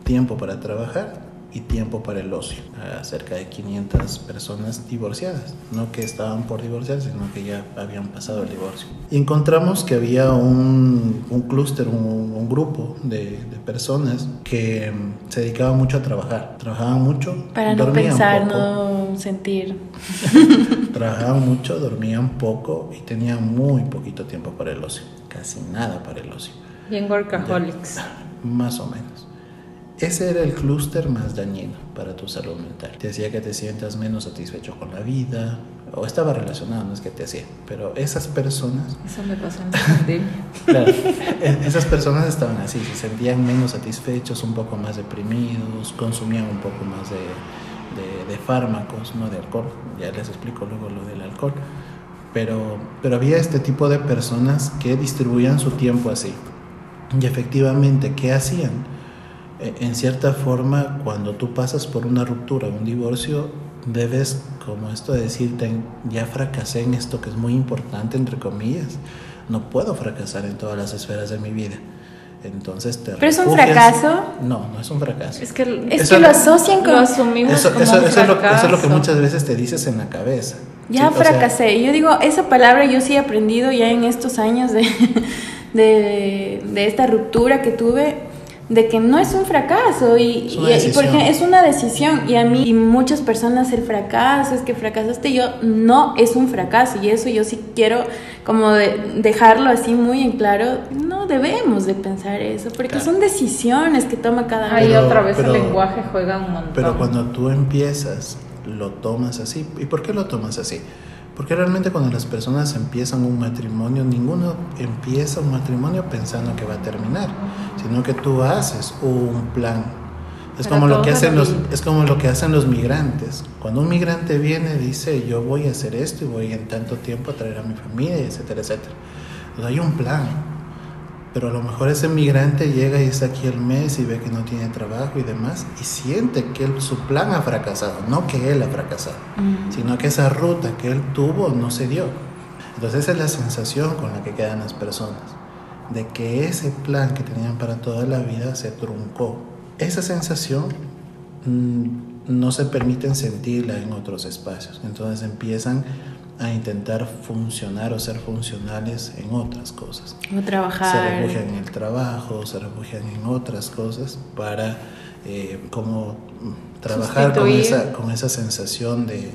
[SPEAKER 3] tiempo para trabajar y tiempo para el ocio. A cerca de 500 personas divorciadas, no que estaban por divorciarse, sino que ya habían pasado el divorcio. Y encontramos que había un, un clúster, un, grupo de, de, personas que mm, se dedicaban mucho a trabajar. Trabajaban mucho,
[SPEAKER 1] para no pensar, no sentir.
[SPEAKER 3] trabajaban mucho, dormían poco y tenían muy poquito tiempo para el ocio, casi nada para el ocio.
[SPEAKER 2] Bien workaholics.
[SPEAKER 3] más o menos. Ese era el clúster más dañino para tu salud mental. Te hacía que te sientas menos satisfecho con la vida, o estaba relacionado, no es que te hacía, pero esas personas...
[SPEAKER 2] Eso me pasó en la pandemia.
[SPEAKER 3] claro, e-, esas personas estaban así, se sentían menos satisfechos, un poco más deprimidos, consumían un poco más de, de, fármacos, no de alcohol, ya les explico luego lo del alcohol, pero, pero había este tipo de personas que distribuían su tiempo así. Y efectivamente, ¿qué hacían? Eh, en cierta forma, cuando tú pasas por una ruptura, un divorcio, debes, como esto de decirte, ya fracasé en esto que es muy importante, entre comillas, no puedo fracasar en todas las esferas de mi vida. Entonces te
[SPEAKER 1] ¿Pero es un fracaso?
[SPEAKER 3] No, no es un fracaso.
[SPEAKER 1] Es que, es que lo asocian con... Lo asumimos
[SPEAKER 3] eso, como eso, es lo, eso, es lo, que muchas veces te dices en la cabeza.
[SPEAKER 1] Ya fracasé. yo digo, esa palabra yo sí he aprendido ya en estos años de, de, de esta ruptura que tuve de que no es un fracaso y, porque es una decisión y a mí y muchas personas el fracaso es que fracasaste yo no es un fracaso y eso yo sí quiero como dejarlo así muy en claro no debemos de pensar eso porque son decisiones que toma cada
[SPEAKER 2] uno. ahí otra vez el lenguaje juega un montón.
[SPEAKER 3] pero cuando tú empiezas lo tomas así. Y por qué lo tomas así porque realmente cuando las personas empiezan un matrimonio, ninguno empieza un matrimonio pensando que va a terminar, sino que tú haces un plan. Es como, lo que hacen los, es como lo que hacen los migrantes. Cuando un migrante viene, dice, yo voy a hacer esto y voy en tanto tiempo a traer a mi familia, etcétera, etcétera. Entonces hay un plan pero a lo mejor ese migrante llega y está aquí el mes y ve que no tiene trabajo y demás y siente que su plan ha fracasado, no que él ha fracasado, mm. sino que esa ruta que él tuvo no se dio. Entonces esa es la sensación con la que quedan las personas, de que ese plan que tenían para toda la vida se truncó. Esa sensación mm, no se permiten sentirla en otros espacios, entonces empiezan a intentar funcionar o ser funcionales en otras cosas.
[SPEAKER 1] O trabajar.
[SPEAKER 3] Se refugian en el trabajo, se refugian en otras cosas para eh, como trabajar con esa, con esa sensación de,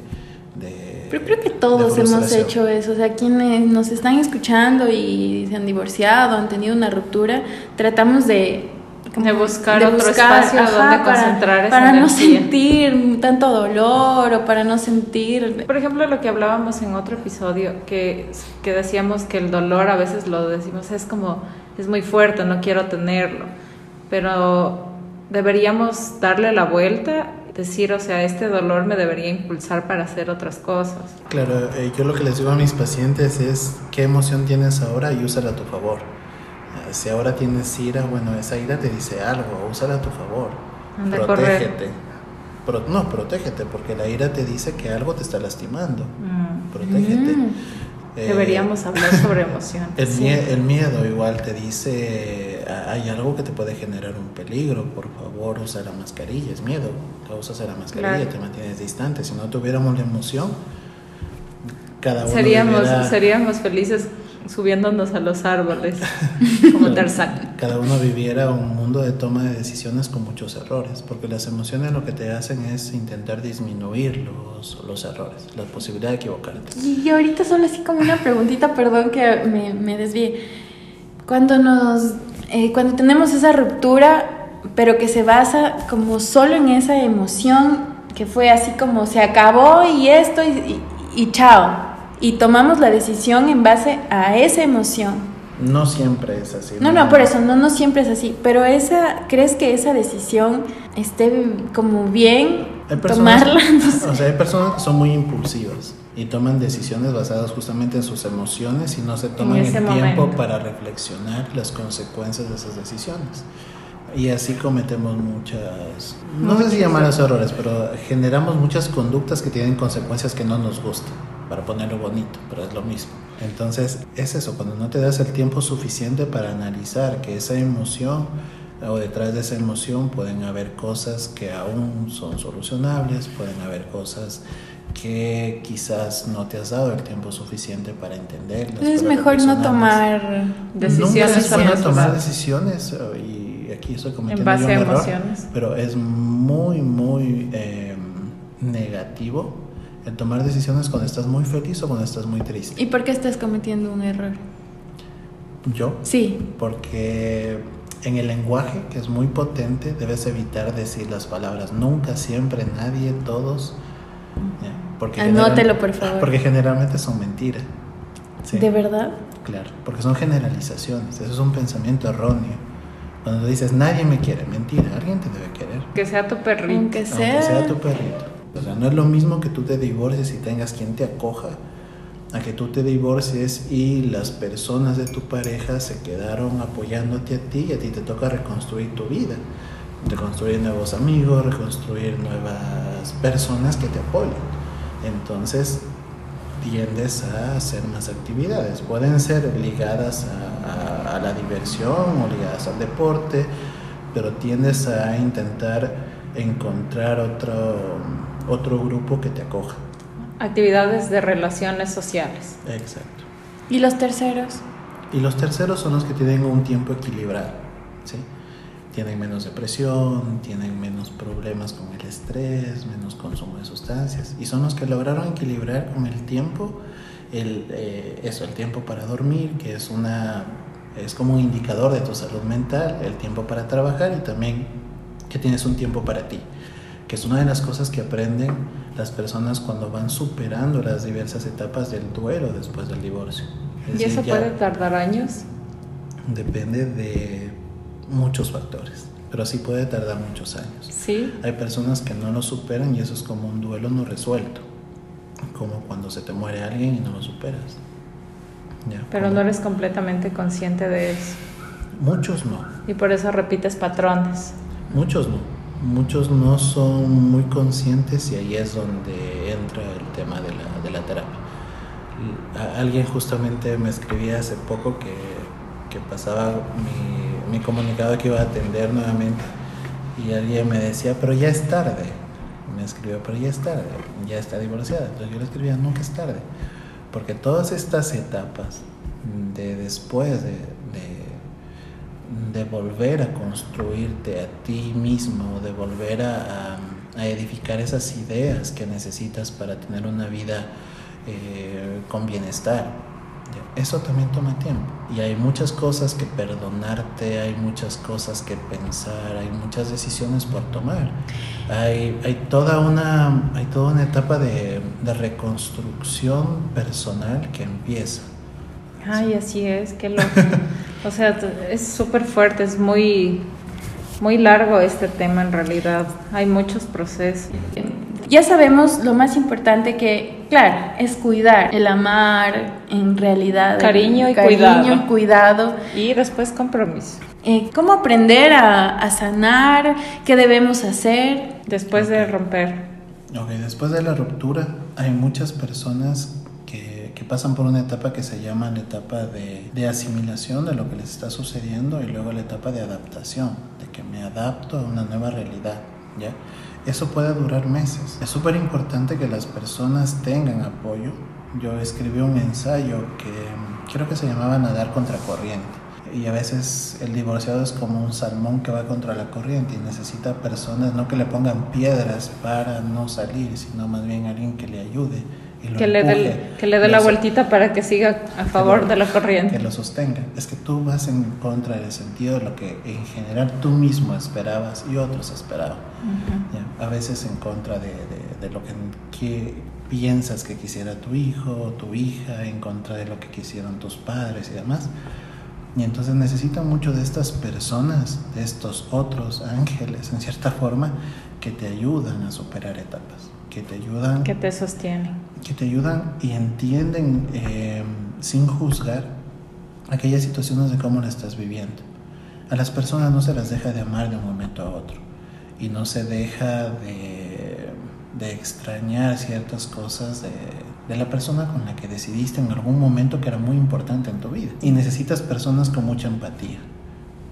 [SPEAKER 3] de
[SPEAKER 1] Pero creo que todos hemos hecho eso, o sea, quienes nos están escuchando y se han divorciado, han tenido una ruptura, tratamos de
[SPEAKER 2] de buscar otro espacio donde concentrar
[SPEAKER 1] para, no sentir tanto dolor o para no sentir
[SPEAKER 2] por ejemplo lo que hablábamos en otro episodio que, que decíamos que el dolor a veces lo decimos es como es muy fuerte no quiero tenerlo pero deberíamos darle la vuelta decir, o sea, este dolor me debería impulsar para hacer otras cosas.
[SPEAKER 3] Claro, eh, yo lo que les digo a mis pacientes es qué emoción tienes ahora y úsala a tu favor. Si ahora tienes ira, bueno, esa ira te dice algo, úsala a tu favor.
[SPEAKER 2] Anda,
[SPEAKER 3] protégete. Pro- no, protégete, porque la ira te dice que algo te está lastimando.
[SPEAKER 2] Mm.
[SPEAKER 3] Protégete.
[SPEAKER 1] Mm.
[SPEAKER 3] Eh,
[SPEAKER 2] Deberíamos hablar sobre emociones.
[SPEAKER 3] El, mie- el miedo igual te dice, "Ah, hay algo que te puede generar un peligro, por favor usa la mascarilla, es miedo, la usas a la mascarilla,
[SPEAKER 2] Claro.
[SPEAKER 3] te mantienes distante, si no tuviéramos la emoción, cada uno
[SPEAKER 2] Seríamos,
[SPEAKER 3] viviera-
[SPEAKER 2] seríamos felices subiéndonos a los árboles, como Tarzán.
[SPEAKER 3] cada uno viviera un mundo de toma de decisiones con muchos errores, porque las emociones lo que te hacen es intentar disminuir los, los errores, la posibilidad de equivocarte.
[SPEAKER 1] Y ahorita solo así como una preguntita, perdón que me, me desvíe. Cuando nos, eh, cuando tenemos esa ruptura, pero que se basa como solo en esa emoción, que fue así como se acabó y esto y, y- y chao. Y tomamos la decisión en base a esa emoción.
[SPEAKER 3] No siempre es así.
[SPEAKER 1] No, no, por eso, no, no siempre es así. Pero esa, ¿crees que esa decisión esté como bien
[SPEAKER 3] personas,
[SPEAKER 1] tomarla? No sé.
[SPEAKER 3] o sea, hay personas que son muy impulsivas y toman decisiones basadas justamente en sus emociones y no se toman el tiempo
[SPEAKER 2] momento.
[SPEAKER 3] para reflexionar las consecuencias de esas decisiones. Y así cometemos muchas, no sé si llamarlos errores, pero generamos muchas conductas que tienen consecuencias que no nos gustan, para ponerlo bonito, pero es lo mismo. Entonces es eso, cuando no te das el tiempo suficiente para analizar que esa emoción o detrás de esa emoción pueden haber cosas que aún son solucionables, pueden haber cosas que quizás no te has dado el tiempo suficiente para entenderlas.
[SPEAKER 1] Entonces es mejor no tomar
[SPEAKER 2] Decisiones
[SPEAKER 3] Nunca es tomar decisiones eh, y aquí estoy cometiendo
[SPEAKER 2] En base
[SPEAKER 3] un
[SPEAKER 2] a
[SPEAKER 3] error,
[SPEAKER 2] emociones.
[SPEAKER 3] pero es muy muy eh, negativo el tomar decisiones cuando estás muy feliz o cuando estás muy triste.
[SPEAKER 1] ¿Y por qué estás cometiendo un error?
[SPEAKER 3] Yo,
[SPEAKER 1] Sí,
[SPEAKER 3] porque en el lenguaje que es muy potente debes evitar decir las palabras nunca, siempre, nadie, todos. ¿ya? Porque
[SPEAKER 1] Anótelo, por favor.
[SPEAKER 3] Porque generalmente son mentiras. Sí.
[SPEAKER 1] ¿de verdad?
[SPEAKER 3] Claro, porque son generalizaciones, eso es un pensamiento erróneo. Cuando dices nadie me quiere, mentira, alguien te debe querer,
[SPEAKER 2] Que sea tu perrito.
[SPEAKER 1] Aunque
[SPEAKER 3] aunque
[SPEAKER 1] sea.
[SPEAKER 3] sea tu perrito. O sea, no es lo mismo que tú te divorcies y tengas quien te acoja, a que tú te divorcies y las personas de tu pareja se quedaron apoyándote a ti y a ti te toca reconstruir tu vida, reconstruir nuevos amigos, reconstruir nuevas personas que te apoyen. Entonces, tiendes a hacer más actividades. Pueden ser ligadas a, la diversión o ligadas al deporte, pero tiendes a intentar encontrar otro, otro grupo que te acoja.
[SPEAKER 2] Actividades de relaciones sociales.
[SPEAKER 3] Exacto.
[SPEAKER 1] ¿Y los terceros?
[SPEAKER 3] Y los terceros son los que tienen un tiempo equilibrado, ¿sí? Tienen menos depresión, tienen menos problemas con el estrés, menos consumo de sustancias. Y son los que lograron equilibrar con el tiempo, el, eh, eso, el tiempo para dormir, que es, una, es como un indicador de tu salud mental, el tiempo para trabajar y también que tienes un tiempo para ti, que es una de las cosas que aprenden las personas cuando van superando las diversas etapas del duelo después del divorcio. Es
[SPEAKER 2] ¿Y eso
[SPEAKER 3] decir,
[SPEAKER 2] puede tardar años?
[SPEAKER 3] Depende de muchos factores, pero sí puede tardar muchos años.
[SPEAKER 2] Sí.
[SPEAKER 3] Hay personas que no lo superan y eso es como un duelo no resuelto, como cuando se te muere alguien y no lo superas. Ya,
[SPEAKER 2] Pero no eres completamente consciente de eso.
[SPEAKER 3] Muchos no,
[SPEAKER 2] Y por eso repites patrones.
[SPEAKER 3] muchos no. Muchos no son muy conscientes y ahí es donde entra el tema de la, de la terapia. Alguien justamente me escribía hace poco que, que pasaba mi, mi comunicado que iba a atender nuevamente y alguien me decía, pero ya es tarde. Me escribió, pero ya es tarde, ya está divorciada. Entonces yo le escribía, nunca es tarde. Porque todas estas etapas de después de, de, de volver a construirte a ti mismo, de volver a, a- a edificar esas ideas que necesitas para tener una vida eh, con bienestar. Eso también toma tiempo. Y hay muchas cosas que perdonarte, hay muchas cosas que pensar, hay muchas decisiones por tomar. Hay, hay, toda, una, hay toda una etapa de, de reconstrucción personal que empieza.
[SPEAKER 2] Ay, así es, qué loco. o sea, es súper fuerte, es muy muy largo este tema en realidad. Hay muchos procesos.
[SPEAKER 1] Ya sabemos lo más importante que, claro, es cuidar, el amar en realidad.
[SPEAKER 2] Cariño y
[SPEAKER 1] cariño, cuidado.
[SPEAKER 2] Y después compromiso.
[SPEAKER 1] Eh, ¿Cómo aprender a, a, sanar? ¿Qué debemos hacer?
[SPEAKER 2] Después de romper.
[SPEAKER 3] Ok, después de la ruptura hay muchas personas pasan por una etapa que se llama la etapa de, de asimilación de lo que les está sucediendo y luego la etapa de adaptación, de que me adapto a una nueva realidad. ¿ya? Eso puede durar meses. Es súper importante que las personas tengan apoyo. Yo escribí un ensayo que creo que se llamaba Nadar contra corriente. Y a veces el divorciado es como un salmón que va contra la corriente y necesita personas no que le pongan piedras para no salir, sino más bien alguien que le ayude. Lo
[SPEAKER 2] que, le dé, que le dé la vueltita para que siga a favor
[SPEAKER 3] lo,
[SPEAKER 2] de la corriente.
[SPEAKER 3] Que lo sostenga. Es que tú vas en contra del sentido de lo que en general tú mismo esperabas y otros esperaban. Uh -huh. A veces en contra de, de, de lo que, que, piensas que quisiera tu hijo o tu hija, en contra de lo que quisieron tus padres y demás. Y entonces necesitan mucho de estas personas, de estos otros ángeles, en cierta forma, que te ayudan a superar etapas, que te ayudan...
[SPEAKER 2] Que te sostienen.
[SPEAKER 3] Que te ayudan y entienden eh, sin juzgar aquellas situaciones de cómo la estás viviendo. A las personas no se las deja de amar de un momento a otro y no se deja de, de extrañar ciertas cosas de, de la persona con la que decidiste en algún momento que era muy importante en tu vida. Y necesitas personas con mucha empatía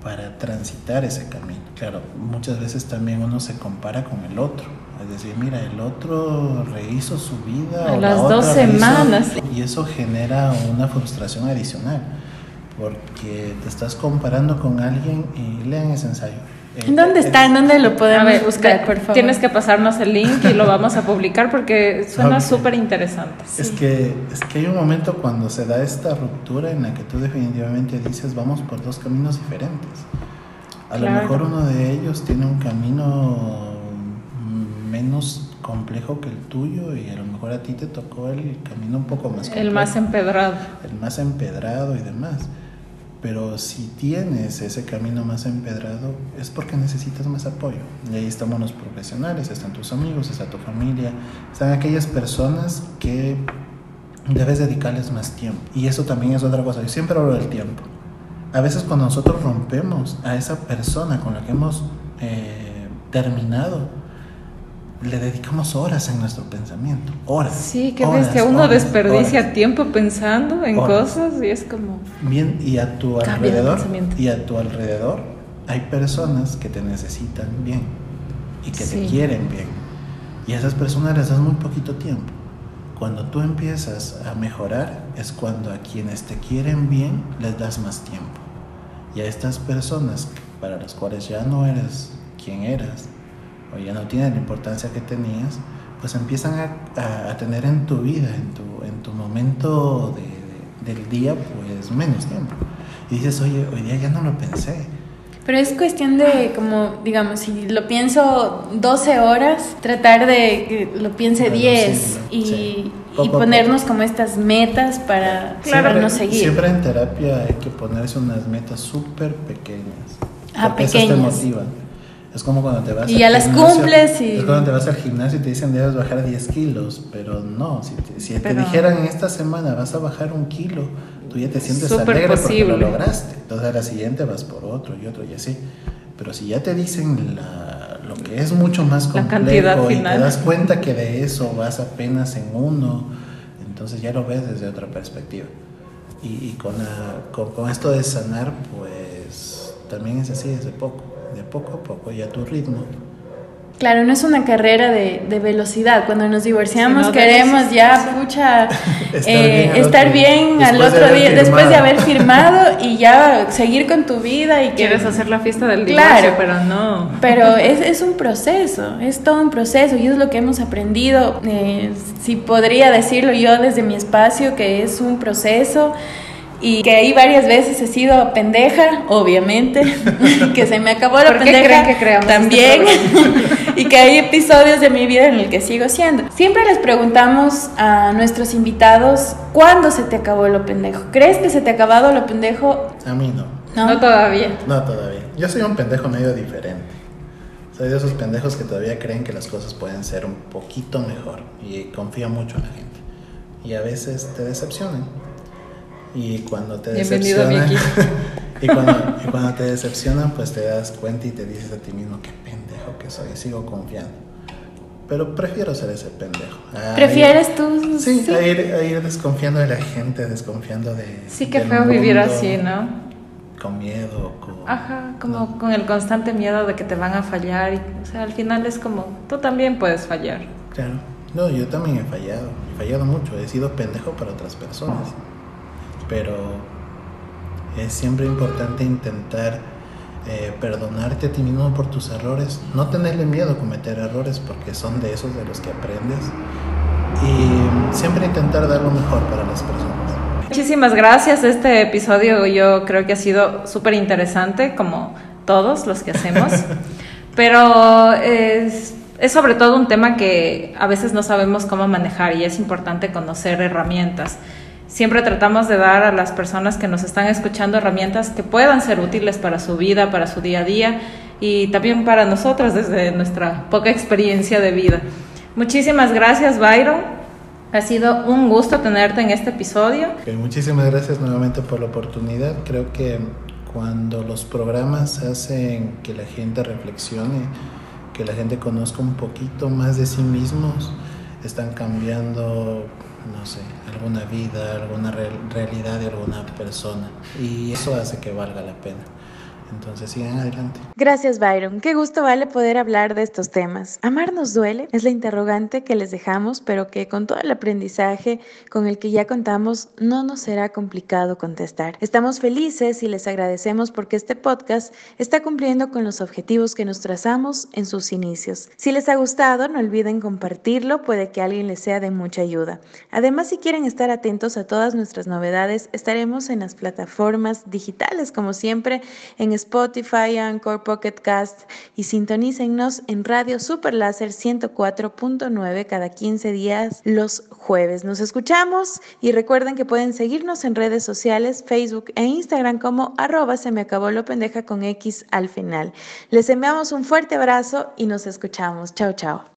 [SPEAKER 3] para transitar ese camino. Claro, muchas veces también uno se compara con el otro. Es decir, mira, el otro rehizo su vida.
[SPEAKER 2] A las dos semanas.
[SPEAKER 3] y eso genera una frustración adicional, porque te estás comparando con alguien y lean ese ensayo.
[SPEAKER 1] ¿En dónde está? ¿En dónde lo podemos ver, buscar, por favor?
[SPEAKER 2] Tienes que pasarnos el link y lo vamos a publicar porque suena okay. súper interesante.
[SPEAKER 3] Es, sí. que, es que hay un momento cuando se da esta ruptura en la que tú definitivamente dices vamos por dos caminos diferentes. A claro. lo mejor uno de ellos tiene un camino menos complejo que el tuyo y a lo mejor a ti te tocó el camino un poco más complejo.
[SPEAKER 2] El más empedrado.
[SPEAKER 3] El más empedrado y demás. Pero si tienes ese camino más empedrado es porque necesitas más apoyo. Y ahí estamos los profesionales, están tus amigos, está tu familia, están aquellas personas que debes dedicarles más tiempo. Y eso también es otra cosa. Yo siempre hablo del tiempo. A veces cuando nosotros rompemos a esa persona con la que hemos eh, terminado, le dedicamos horas en nuestro pensamiento, horas.
[SPEAKER 2] Sí, que
[SPEAKER 3] horas,
[SPEAKER 2] que uno
[SPEAKER 3] horas,
[SPEAKER 2] desperdicia
[SPEAKER 3] horas.
[SPEAKER 2] tiempo pensando en cosas y es como...
[SPEAKER 3] Bien, y a tu alrededor, y a tu alrededor hay personas que te necesitan bien y que
[SPEAKER 2] Sí.
[SPEAKER 3] te quieren bien. Y a esas personas les das muy poquito tiempo. Cuando tú empiezas a mejorar es cuando a quienes te quieren bien les das más tiempo. Y a estas personas para las cuales ya no eres quien eras o ya no tienen la importancia que tenías, pues empiezan a, a- a tener en tu vida, en tu, en tu momento de- de- del día, pues menos tiempo. Y dices, oye, hoy día ya no lo pensé.
[SPEAKER 1] Pero es cuestión de, como, digamos, si lo pienso 12 horas, tratar de que lo piense
[SPEAKER 3] Reducirlo,
[SPEAKER 1] 10 y,
[SPEAKER 3] sí.
[SPEAKER 1] y
[SPEAKER 3] Poco a
[SPEAKER 1] ponernos como estas metas para, para no seguir.
[SPEAKER 3] Siempre en terapia hay que ponerse unas metas súper pequeñas.
[SPEAKER 1] Ah,
[SPEAKER 3] porque esas te
[SPEAKER 1] pequeñas.
[SPEAKER 3] motivan. Es como cuando te vas
[SPEAKER 1] Y ya las
[SPEAKER 3] gimnasio,
[SPEAKER 1] cumples y-
[SPEAKER 3] Es cuando te vas al gimnasio y te dicen debes bajar 10 kilos, pero no, si te, si te
[SPEAKER 2] Pero-
[SPEAKER 3] dijeran en esta semana vas a bajar un kilo, tú ya te sientes
[SPEAKER 2] Súper
[SPEAKER 3] alegre porque lo
[SPEAKER 2] posible.
[SPEAKER 3] lograste. Entonces a la siguiente vas por otro y otro y así. Pero si ya te dicen la- lo que es mucho más complejo y te das cuenta que de eso vas apenas en uno, entonces ya lo ves desde otra perspectiva. Y, y con, la- con, con esto de sanar, pues también es así, es de poco, de poco a poco y a tu ritmo.
[SPEAKER 1] Claro, no es una carrera de, de velocidad. Cuando nos divorciamos
[SPEAKER 2] no,
[SPEAKER 1] queremos ya, pucha,
[SPEAKER 3] Estar
[SPEAKER 1] eh,
[SPEAKER 3] bien al
[SPEAKER 1] estar
[SPEAKER 3] otro-
[SPEAKER 1] bien al otro día, después de haber firmado y ya seguir con tu vida y que
[SPEAKER 2] Quieres hacer la fiesta del
[SPEAKER 1] Claro.
[SPEAKER 2] divorcio, pero no.
[SPEAKER 1] Pero es, es un proceso, es todo un proceso y es lo que hemos aprendido, eh, si podría decirlo yo desde mi espacio, que es un proceso y que ahí varias veces he sido pendeja, obviamente, que se me acabó la pendeja
[SPEAKER 2] que creamos
[SPEAKER 1] este también, y que hay episodios de mi vida en el que sigo siendo. Siempre les preguntamos a nuestros invitados, ¿cuándo se te acabó lo pendejo? ¿Crees que se te ha acabado lo pendejo?
[SPEAKER 3] A mí no.
[SPEAKER 2] No, no todavía.
[SPEAKER 3] No todavía. Yo soy un pendejo medio diferente. Soy de esos pendejos que todavía creen que las cosas pueden ser un poquito mejor y confío mucho en la gente. Y a veces te decepcionan. Y cuando te decepcionan, y, cuando, y cuando te decepcionan, pues te das cuenta y te dices a ti mismo qué pendejo que soy, sigo confiando. Pero prefiero ser ese pendejo.
[SPEAKER 1] ¿Prefieres tú?
[SPEAKER 3] Sí, A, ir, a, ir, desconfiando de la gente, desconfiando de...
[SPEAKER 2] Sí, qué feo vivir así, ¿no?
[SPEAKER 3] Con miedo, con...
[SPEAKER 2] Ajá, como con el constante miedo de que te van a fallar. Y, o sea, al final es como, tú también puedes fallar.
[SPEAKER 3] Claro. No, yo también he fallado. He fallado mucho. He sido pendejo para otras personas pero es siempre importante intentar eh, perdonarte a ti mismo por tus errores, no tenerle miedo a cometer errores porque son de esos de los que aprendes y siempre intentar dar lo mejor para las personas.
[SPEAKER 2] Muchísimas gracias, este episodio yo creo que ha sido súper interesante como todos los que hacemos, pero es, es sobre todo un tema que a veces no sabemos cómo manejar y es importante conocer herramientas siempre tratamos de dar a las personas que nos están escuchando herramientas que puedan ser útiles para su vida, para su día a día y también para nosotros desde nuestra poca experiencia de vida. Muchísimas gracias, Byron. Ha sido un gusto tenerte en este episodio.
[SPEAKER 3] muchísimas gracias nuevamente por la oportunidad. Creo que cuando los programas hacen que la gente reflexione, que la gente conozca un poquito más de sí mismos, están cambiando no sé, alguna vida, alguna realidad de alguna persona. Y eso hace que valga la pena. Entonces sigan adelante.
[SPEAKER 1] Gracias Byron, qué gusto vale poder hablar de estos temas. ¿Amar nos duele? Es la interrogante que les dejamos, pero que con todo el aprendizaje con el que ya contamos no nos será complicado contestar. Estamos felices y les agradecemos porque este podcast está cumpliendo con los objetivos que nos trazamos en sus inicios. Si les ha gustado, no olviden compartirlo, puede que alguien les sea de mucha ayuda. Además, si quieren estar atentos a todas nuestras novedades, estaremos en las plataformas digitales como siempre en Spotify, Anchor, Pocket Cast y sintonícennos en Radio Super Láser 104.9 cada 15 días los jueves. Nos escuchamos y recuerden que pueden seguirnos en redes sociales, Facebook e Instagram como arroba se me acabó lo pendeja con X al final. Les enviamos un fuerte abrazo y nos escuchamos. Chao, chao.